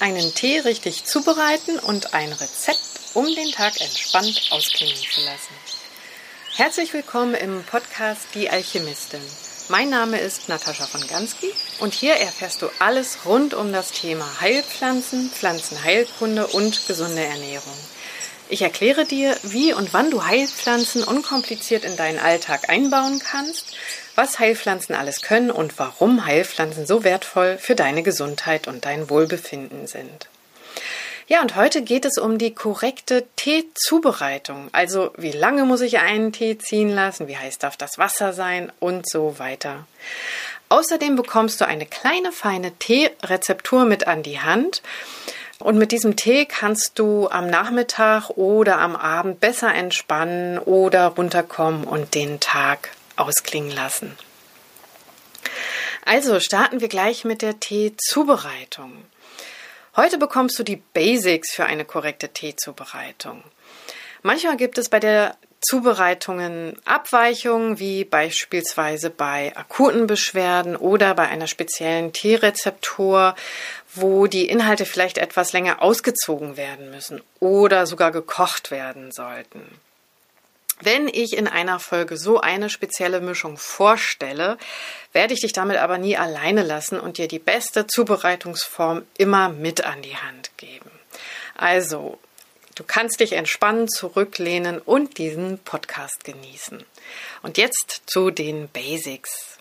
einen Tee richtig zubereiten und ein Rezept, um den Tag entspannt ausklingen zu lassen. Herzlich willkommen im Podcast Die Alchemistin. Mein Name ist Natascha von Gansky und hier erfährst du alles rund um das Thema Heilpflanzen, Pflanzenheilkunde und gesunde Ernährung. Ich erkläre dir, wie und wann du Heilpflanzen unkompliziert in deinen Alltag einbauen kannst, was Heilpflanzen alles können und warum Heilpflanzen so wertvoll für deine Gesundheit und dein Wohlbefinden sind. Ja, und heute geht es um die korrekte Teezubereitung. Also, wie lange muss ich einen Tee ziehen lassen? Wie heiß darf das Wasser sein? Und so weiter. Außerdem bekommst du eine kleine feine Teerezeptur mit an die Hand. Und mit diesem Tee kannst du am Nachmittag oder am Abend besser entspannen oder runterkommen und den Tag ausklingen lassen. Also starten wir gleich mit der Teezubereitung. Heute bekommst du die Basics für eine korrekte Teezubereitung. Manchmal gibt es bei der Zubereitungen Abweichungen, wie beispielsweise bei akuten Beschwerden oder bei einer speziellen Teerezeptur, wo die Inhalte vielleicht etwas länger ausgezogen werden müssen oder sogar gekocht werden sollten. Wenn ich in einer Folge so eine spezielle Mischung vorstelle, werde ich dich damit aber nie alleine lassen und dir die beste Zubereitungsform immer mit an die Hand geben. Also, du kannst dich entspannen, zurücklehnen und diesen Podcast genießen. Und jetzt zu den Basics.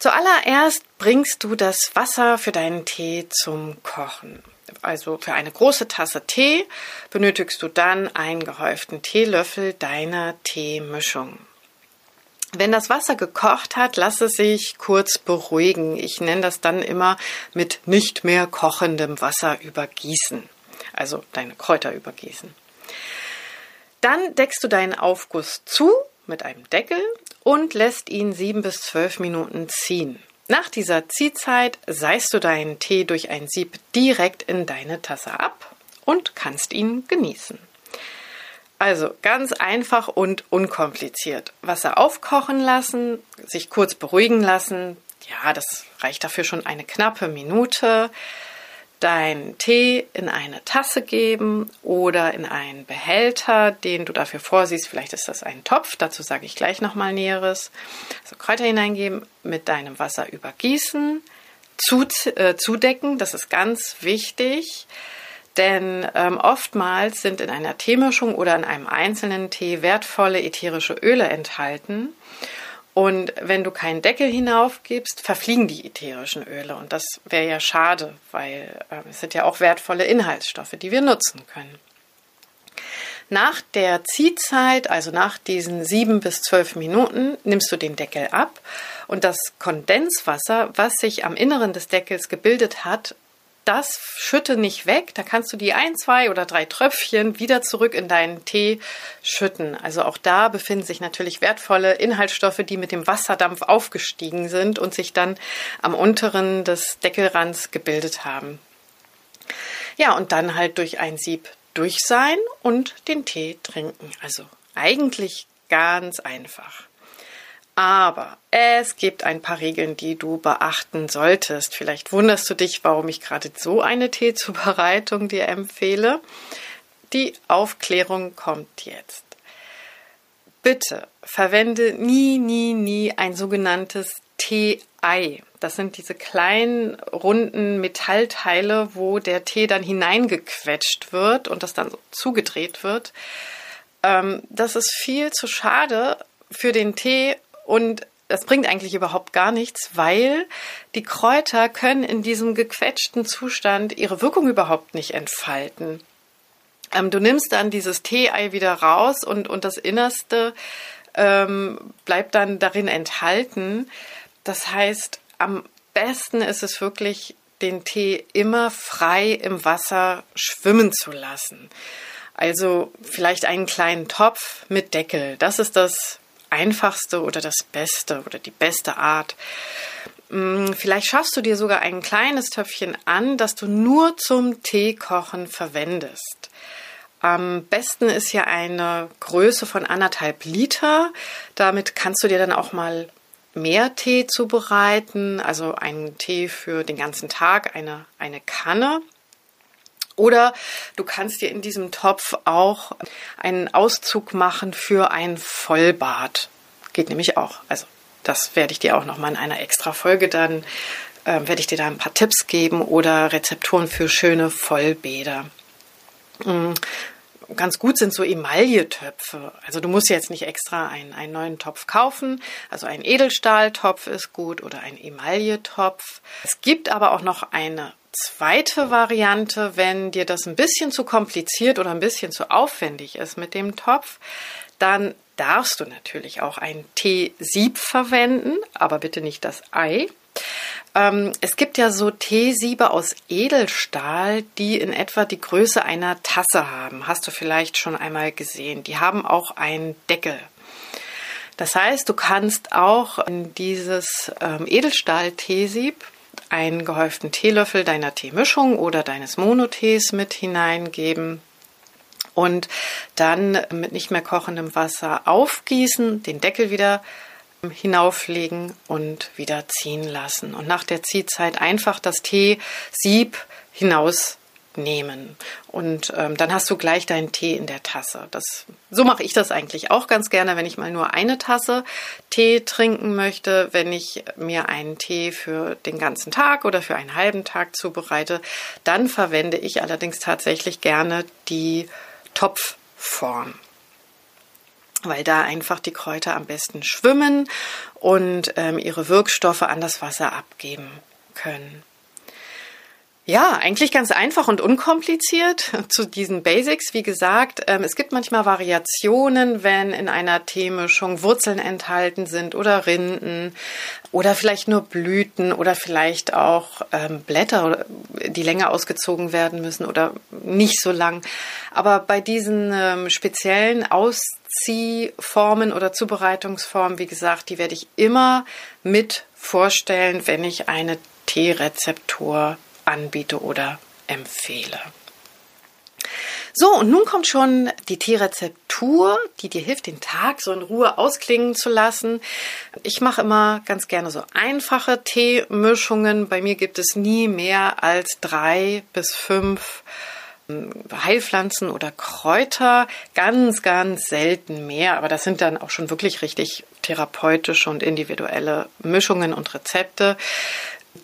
Zuallererst bringst du das Wasser für deinen Tee zum Kochen. Also für eine große Tasse Tee benötigst du dann einen gehäuften Teelöffel deiner Teemischung. Wenn das Wasser gekocht hat, lass es sich kurz beruhigen. Ich nenne das dann immer mit nicht mehr kochendem Wasser übergießen. Also deine Kräuter übergießen. Dann deckst du deinen Aufguss zu mit einem Deckel und lässt ihn sieben bis zwölf Minuten ziehen. Nach dieser Ziehzeit seist du deinen Tee durch ein Sieb direkt in deine Tasse ab und kannst ihn genießen. Also ganz einfach und unkompliziert. Wasser aufkochen lassen, sich kurz beruhigen lassen. Ja, das reicht dafür schon eine knappe Minute deinen Tee in eine Tasse geben oder in einen Behälter, den du dafür vorsiehst. Vielleicht ist das ein Topf, dazu sage ich gleich nochmal Näheres. Also Kräuter hineingeben, mit deinem Wasser übergießen, zu, äh, zudecken, das ist ganz wichtig. Denn ähm, oftmals sind in einer Teemischung oder in einem einzelnen Tee wertvolle ätherische Öle enthalten. Und wenn du keinen Deckel hinaufgibst, verfliegen die ätherischen Öle. Und das wäre ja schade, weil äh, es sind ja auch wertvolle Inhaltsstoffe, die wir nutzen können. Nach der Ziehzeit, also nach diesen sieben bis zwölf Minuten, nimmst du den Deckel ab und das Kondenswasser, was sich am Inneren des Deckels gebildet hat, das schütte nicht weg. Da kannst du die ein, zwei oder drei Tröpfchen wieder zurück in deinen Tee schütten. Also auch da befinden sich natürlich wertvolle Inhaltsstoffe, die mit dem Wasserdampf aufgestiegen sind und sich dann am unteren des Deckelrands gebildet haben. Ja, und dann halt durch ein Sieb durch sein und den Tee trinken. Also eigentlich ganz einfach. Aber es gibt ein paar Regeln, die du beachten solltest. Vielleicht wunderst du dich, warum ich gerade so eine Teezubereitung dir empfehle. Die Aufklärung kommt jetzt. Bitte verwende nie, nie, nie ein sogenanntes Tee-Ei. Das sind diese kleinen runden Metallteile, wo der Tee dann hineingequetscht wird und das dann so zugedreht wird. Ähm, das ist viel zu schade für den Tee und das bringt eigentlich überhaupt gar nichts, weil die Kräuter können in diesem gequetschten Zustand ihre Wirkung überhaupt nicht entfalten. Ähm, du nimmst dann dieses Tee-Ei wieder raus und, und das Innerste ähm, bleibt dann darin enthalten. Das heißt, am besten ist es wirklich, den Tee immer frei im Wasser schwimmen zu lassen. Also vielleicht einen kleinen Topf mit Deckel. Das ist das einfachste oder das Beste oder die beste Art. Mm, vielleicht schaffst du dir sogar ein kleines Töpfchen an, das du nur zum Teekochen verwendest. Am besten ist ja eine Größe von anderthalb Liter. Damit kannst du dir dann auch mal mehr Tee zu bereiten, also einen Tee für den ganzen Tag, eine, eine Kanne. Oder du kannst dir in diesem Topf auch einen Auszug machen für ein Vollbad. Geht nämlich auch. Also das werde ich dir auch noch mal in einer extra Folge dann äh, werde ich dir da ein paar Tipps geben oder Rezepturen für schöne Vollbäder. Mhm ganz gut sind so Emailletöpfe. Also du musst jetzt nicht extra einen, einen neuen Topf kaufen. Also ein Edelstahltopf ist gut oder ein Emailletopf. Es gibt aber auch noch eine zweite Variante, wenn dir das ein bisschen zu kompliziert oder ein bisschen zu aufwendig ist mit dem Topf, dann darfst du natürlich auch ein Teesieb verwenden, aber bitte nicht das Ei. Ähm, es gibt ja so Teesiebe aus Edelstahl, die in etwa die Größe einer Tasse haben. Hast du vielleicht schon einmal gesehen. Die haben auch einen Deckel. Das heißt, du kannst auch in dieses ähm, Edelstahl-Teesieb einen gehäuften Teelöffel deiner Teemischung oder deines Monotees mit hineingeben und dann mit nicht mehr kochendem Wasser aufgießen, den Deckel wieder hinauflegen und wieder ziehen lassen. Und nach der Ziehzeit einfach das Teesieb hinausnehmen. Und ähm, dann hast du gleich deinen Tee in der Tasse. Das, so mache ich das eigentlich auch ganz gerne, wenn ich mal nur eine Tasse Tee trinken möchte. Wenn ich mir einen Tee für den ganzen Tag oder für einen halben Tag zubereite, dann verwende ich allerdings tatsächlich gerne die Topfform weil da einfach die Kräuter am besten schwimmen und ähm, ihre Wirkstoffe an das Wasser abgeben können. Ja, eigentlich ganz einfach und unkompliziert zu diesen Basics. Wie gesagt, ähm, es gibt manchmal Variationen, wenn in einer Teemischung Wurzeln enthalten sind oder Rinden oder vielleicht nur Blüten oder vielleicht auch ähm, Blätter, die länger ausgezogen werden müssen oder nicht so lang. Aber bei diesen ähm, speziellen Ausziehformen oder Zubereitungsformen, wie gesagt, die werde ich immer mit vorstellen, wenn ich eine Teerezeptur anbiete oder empfehle. So, und nun kommt schon die Teerezeptur, die dir hilft, den Tag so in Ruhe ausklingen zu lassen. Ich mache immer ganz gerne so einfache Teemischungen. Bei mir gibt es nie mehr als drei bis fünf ähm, Heilpflanzen oder Kräuter, ganz, ganz selten mehr, aber das sind dann auch schon wirklich richtig therapeutische und individuelle Mischungen und Rezepte.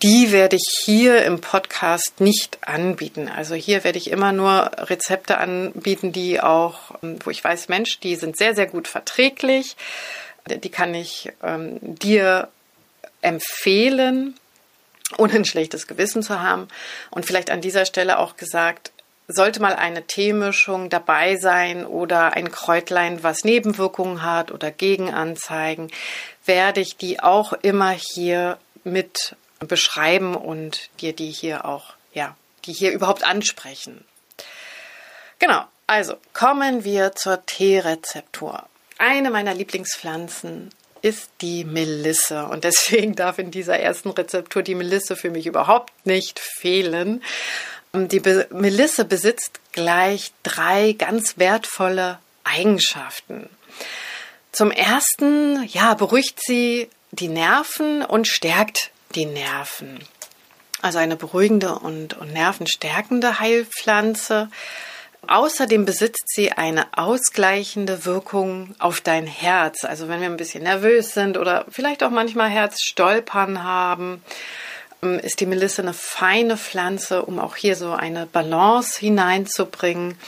Die werde ich hier im Podcast nicht anbieten. Also hier werde ich immer nur Rezepte anbieten, die auch, wo ich weiß, Mensch, die sind sehr, sehr gut verträglich. Die kann ich ähm, dir empfehlen, ohne ein schlechtes Gewissen zu haben. Und vielleicht an dieser Stelle auch gesagt, sollte mal eine Teemischung dabei sein oder ein Kräutlein, was Nebenwirkungen hat oder Gegenanzeigen, werde ich die auch immer hier mit beschreiben und dir die hier auch, ja, die hier überhaupt ansprechen. Genau, also kommen wir zur Teerezeptur. Eine meiner Lieblingspflanzen ist die Melisse und deswegen darf in dieser ersten Rezeptur die Melisse für mich überhaupt nicht fehlen. Die Be Melisse besitzt gleich drei ganz wertvolle Eigenschaften. Zum ersten, ja, beruhigt sie die Nerven und stärkt die Nerven. Also eine beruhigende und, und nervenstärkende Heilpflanze. Außerdem besitzt sie eine ausgleichende Wirkung auf dein Herz. Also wenn wir ein bisschen nervös sind oder vielleicht auch manchmal Herzstolpern haben, ähm, ist die Melisse eine feine Pflanze, um auch hier so eine Balance hineinzubringen,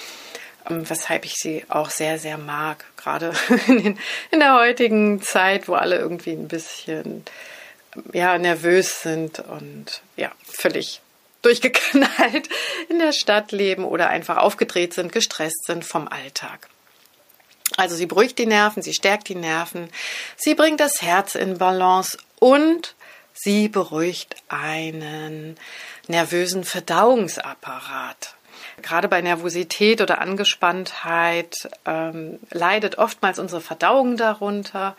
ähm, weshalb ich sie auch sehr, sehr mag. Gerade in, in der heutigen Zeit, wo alle irgendwie ein bisschen ja, nervös sind und ja, völlig durchgeknallt in der Stadt leben oder einfach aufgedreht sind, gestresst sind vom Alltag. Also sie beruhigt die Nerven, sie stärkt die Nerven, sie bringt das Herz in Balance und sie beruhigt einen nervösen Verdauungsapparat. Gerade bei Nervosität oder Angespanntheit ähm, leidet oftmals unsere Verdauung darunter.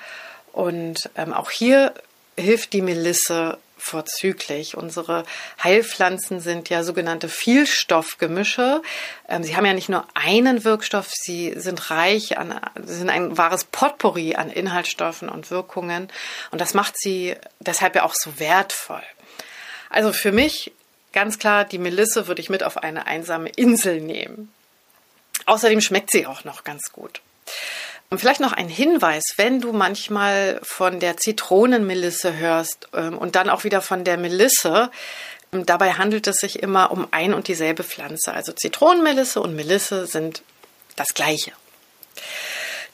Und ähm, auch hier hilft die Melisse vorzüglich. Unsere Heilpflanzen sind ja sogenannte Vielstoffgemische. Ähm, sie haben ja nicht nur einen Wirkstoff, sie sind reich an, sind ein wahres Potpourri an Inhaltsstoffen und Wirkungen. Und das macht sie deshalb ja auch so wertvoll. Also für mich ganz klar, die Melisse würde ich mit auf eine einsame Insel nehmen. Außerdem schmeckt sie auch noch ganz gut. Und vielleicht noch ein Hinweis, wenn du manchmal von der Zitronenmelisse hörst ähm, und dann auch wieder von der Melisse, ähm, dabei handelt es sich immer um ein und dieselbe Pflanze. Also Zitronenmelisse und Melisse sind das gleiche.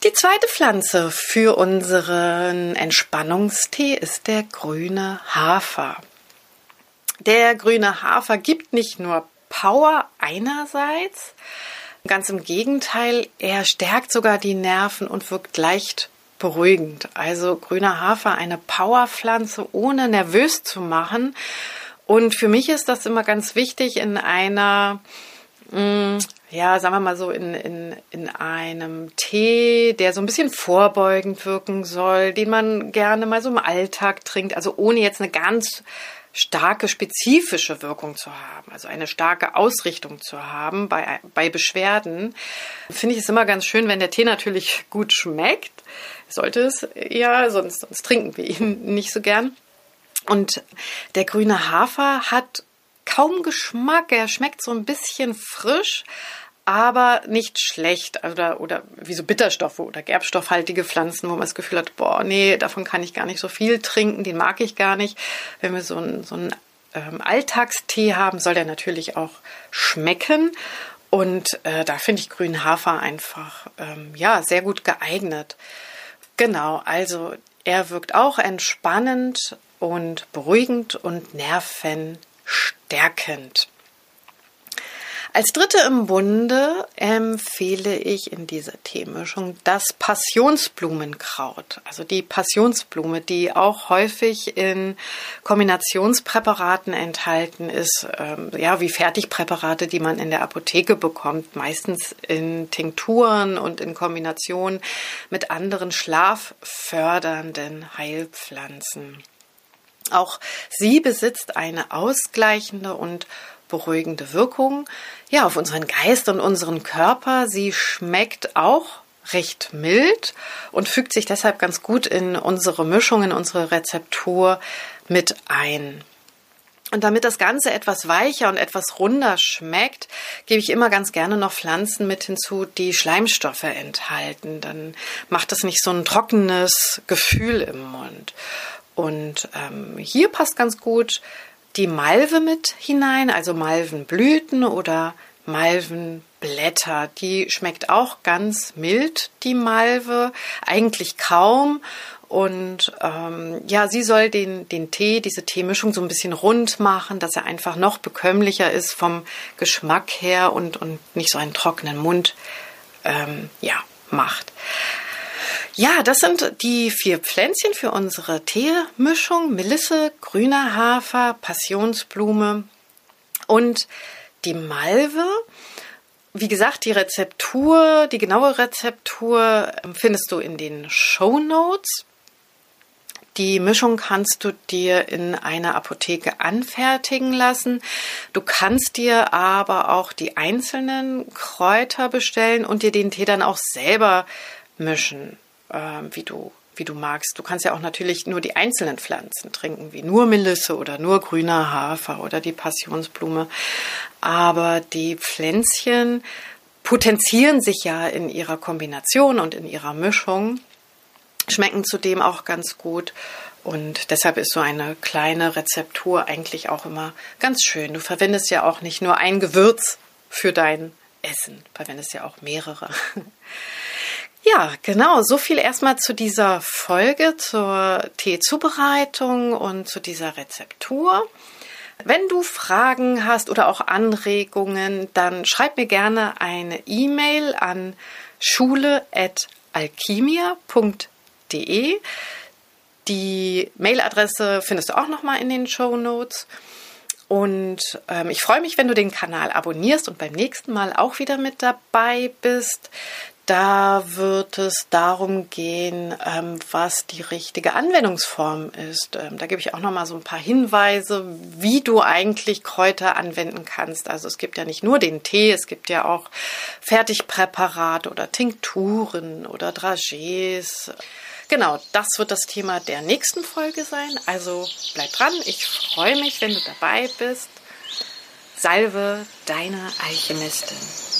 Die zweite Pflanze für unseren Entspannungstee ist der grüne Hafer. Der grüne Hafer gibt nicht nur Power einerseits, Ganz im Gegenteil, er stärkt sogar die Nerven und wirkt leicht beruhigend. Also grüner Hafer, eine Powerpflanze, ohne nervös zu machen. Und für mich ist das immer ganz wichtig in einer, ja, sagen wir mal so, in, in, in einem Tee, der so ein bisschen vorbeugend wirken soll, den man gerne mal so im Alltag trinkt, also ohne jetzt eine ganz starke spezifische Wirkung zu haben, also eine starke Ausrichtung zu haben bei, bei Beschwerden, finde ich es immer ganz schön, wenn der Tee natürlich gut schmeckt. Sollte es ja, sonst, sonst trinken wir ihn nicht so gern. Und der grüne Hafer hat kaum Geschmack. Er schmeckt so ein bisschen frisch, aber nicht schlecht oder, oder wie so Bitterstoffe oder gerbstoffhaltige Pflanzen, wo man das Gefühl hat, boah, nee, davon kann ich gar nicht so viel trinken, den mag ich gar nicht. Wenn wir so einen, so ähm, Alltagstee haben, soll der natürlich auch schmecken. Und äh, da finde ich grünen Hafer einfach ähm, ja sehr gut geeignet. Genau, also er wirkt auch entspannend und beruhigend und nervenstärkend. Als dritte im Bunde empfehle ich in dieser Teemischung das Passionsblumenkraut, also die Passionsblume, die auch häufig in Kombinationspräparaten enthalten ist, ähm, ja, wie Fertigpräparate, die man in der Apotheke bekommt, meistens in Tinkturen und in Kombination mit anderen schlaffördernden Heilpflanzen. Auch sie besitzt eine ausgleichende und beruhigende Wirkung ja, auf unseren Geist und unseren Körper. Sie schmeckt auch recht mild und fügt sich deshalb ganz gut in unsere Mischung, in unsere Rezeptur mit ein. Und damit das Ganze etwas weicher und etwas runder schmeckt, gebe ich immer ganz gerne noch Pflanzen mit hinzu, die Schleimstoffe enthalten. Dann macht es nicht so ein trockenes Gefühl im Mund. Und ähm, hier passt ganz gut die Malve mit hinein, also Malvenblüten oder Malvenblätter. Die schmeckt auch ganz mild, die Malve, eigentlich kaum. Und ähm, ja, sie soll den, den Tee, diese Teemischung so ein bisschen rund machen, dass er einfach noch bekömmlicher ist vom Geschmack her und, und nicht so einen trockenen Mund ähm, ja, macht. Ja, das sind die vier Pflänzchen für unsere Teemischung. Melisse, grüner Hafer, Passionsblume und die Malve. Wie gesagt, die Rezeptur, die genaue Rezeptur ähm, findest du in den Show Notes. Die Mischung kannst du dir in einer Apotheke anfertigen lassen. Du kannst dir aber auch die einzelnen Kräuter bestellen und dir den Tee dann auch selber mischen wie du wie du magst. Du kannst ja auch natürlich nur die einzelnen Pflanzen trinken, wie nur Melisse oder nur grüner Hafer oder die Passionsblume. Aber die Pflänzchen potenzieren sich ja in ihrer Kombination und in ihrer Mischung, schmecken zudem auch ganz gut. Und deshalb ist so eine kleine Rezeptur eigentlich auch immer ganz schön. Du verwendest ja auch nicht nur ein Gewürz für dein Essen, verwendest ja auch mehrere. Ja, genau. So viel erstmal zu dieser Folge, zur Teezubereitung und zu dieser Rezeptur. Wenn du Fragen hast oder auch Anregungen, dann schreib mir gerne eine E-Mail an schule.alchimia.de. Die Mailadresse findest du auch nochmal in den Show Notes. Und ähm, ich freue mich, wenn du den Kanal abonnierst und beim nächsten Mal auch wieder mit dabei bist. Da wird es darum gehen, ähm, was die richtige Anwendungsform ist. Ähm, da gebe ich auch noch mal so ein paar Hinweise, wie du eigentlich Kräuter anwenden kannst. Also es gibt ja nicht nur den Tee, es gibt ja auch Fertigpräparate oder Tinkturen oder Dragees. Genau, das wird das Thema der nächsten Folge sein. Also bleib dran. Ich freue mich, wenn du dabei bist. Salve, deine Alchemistin.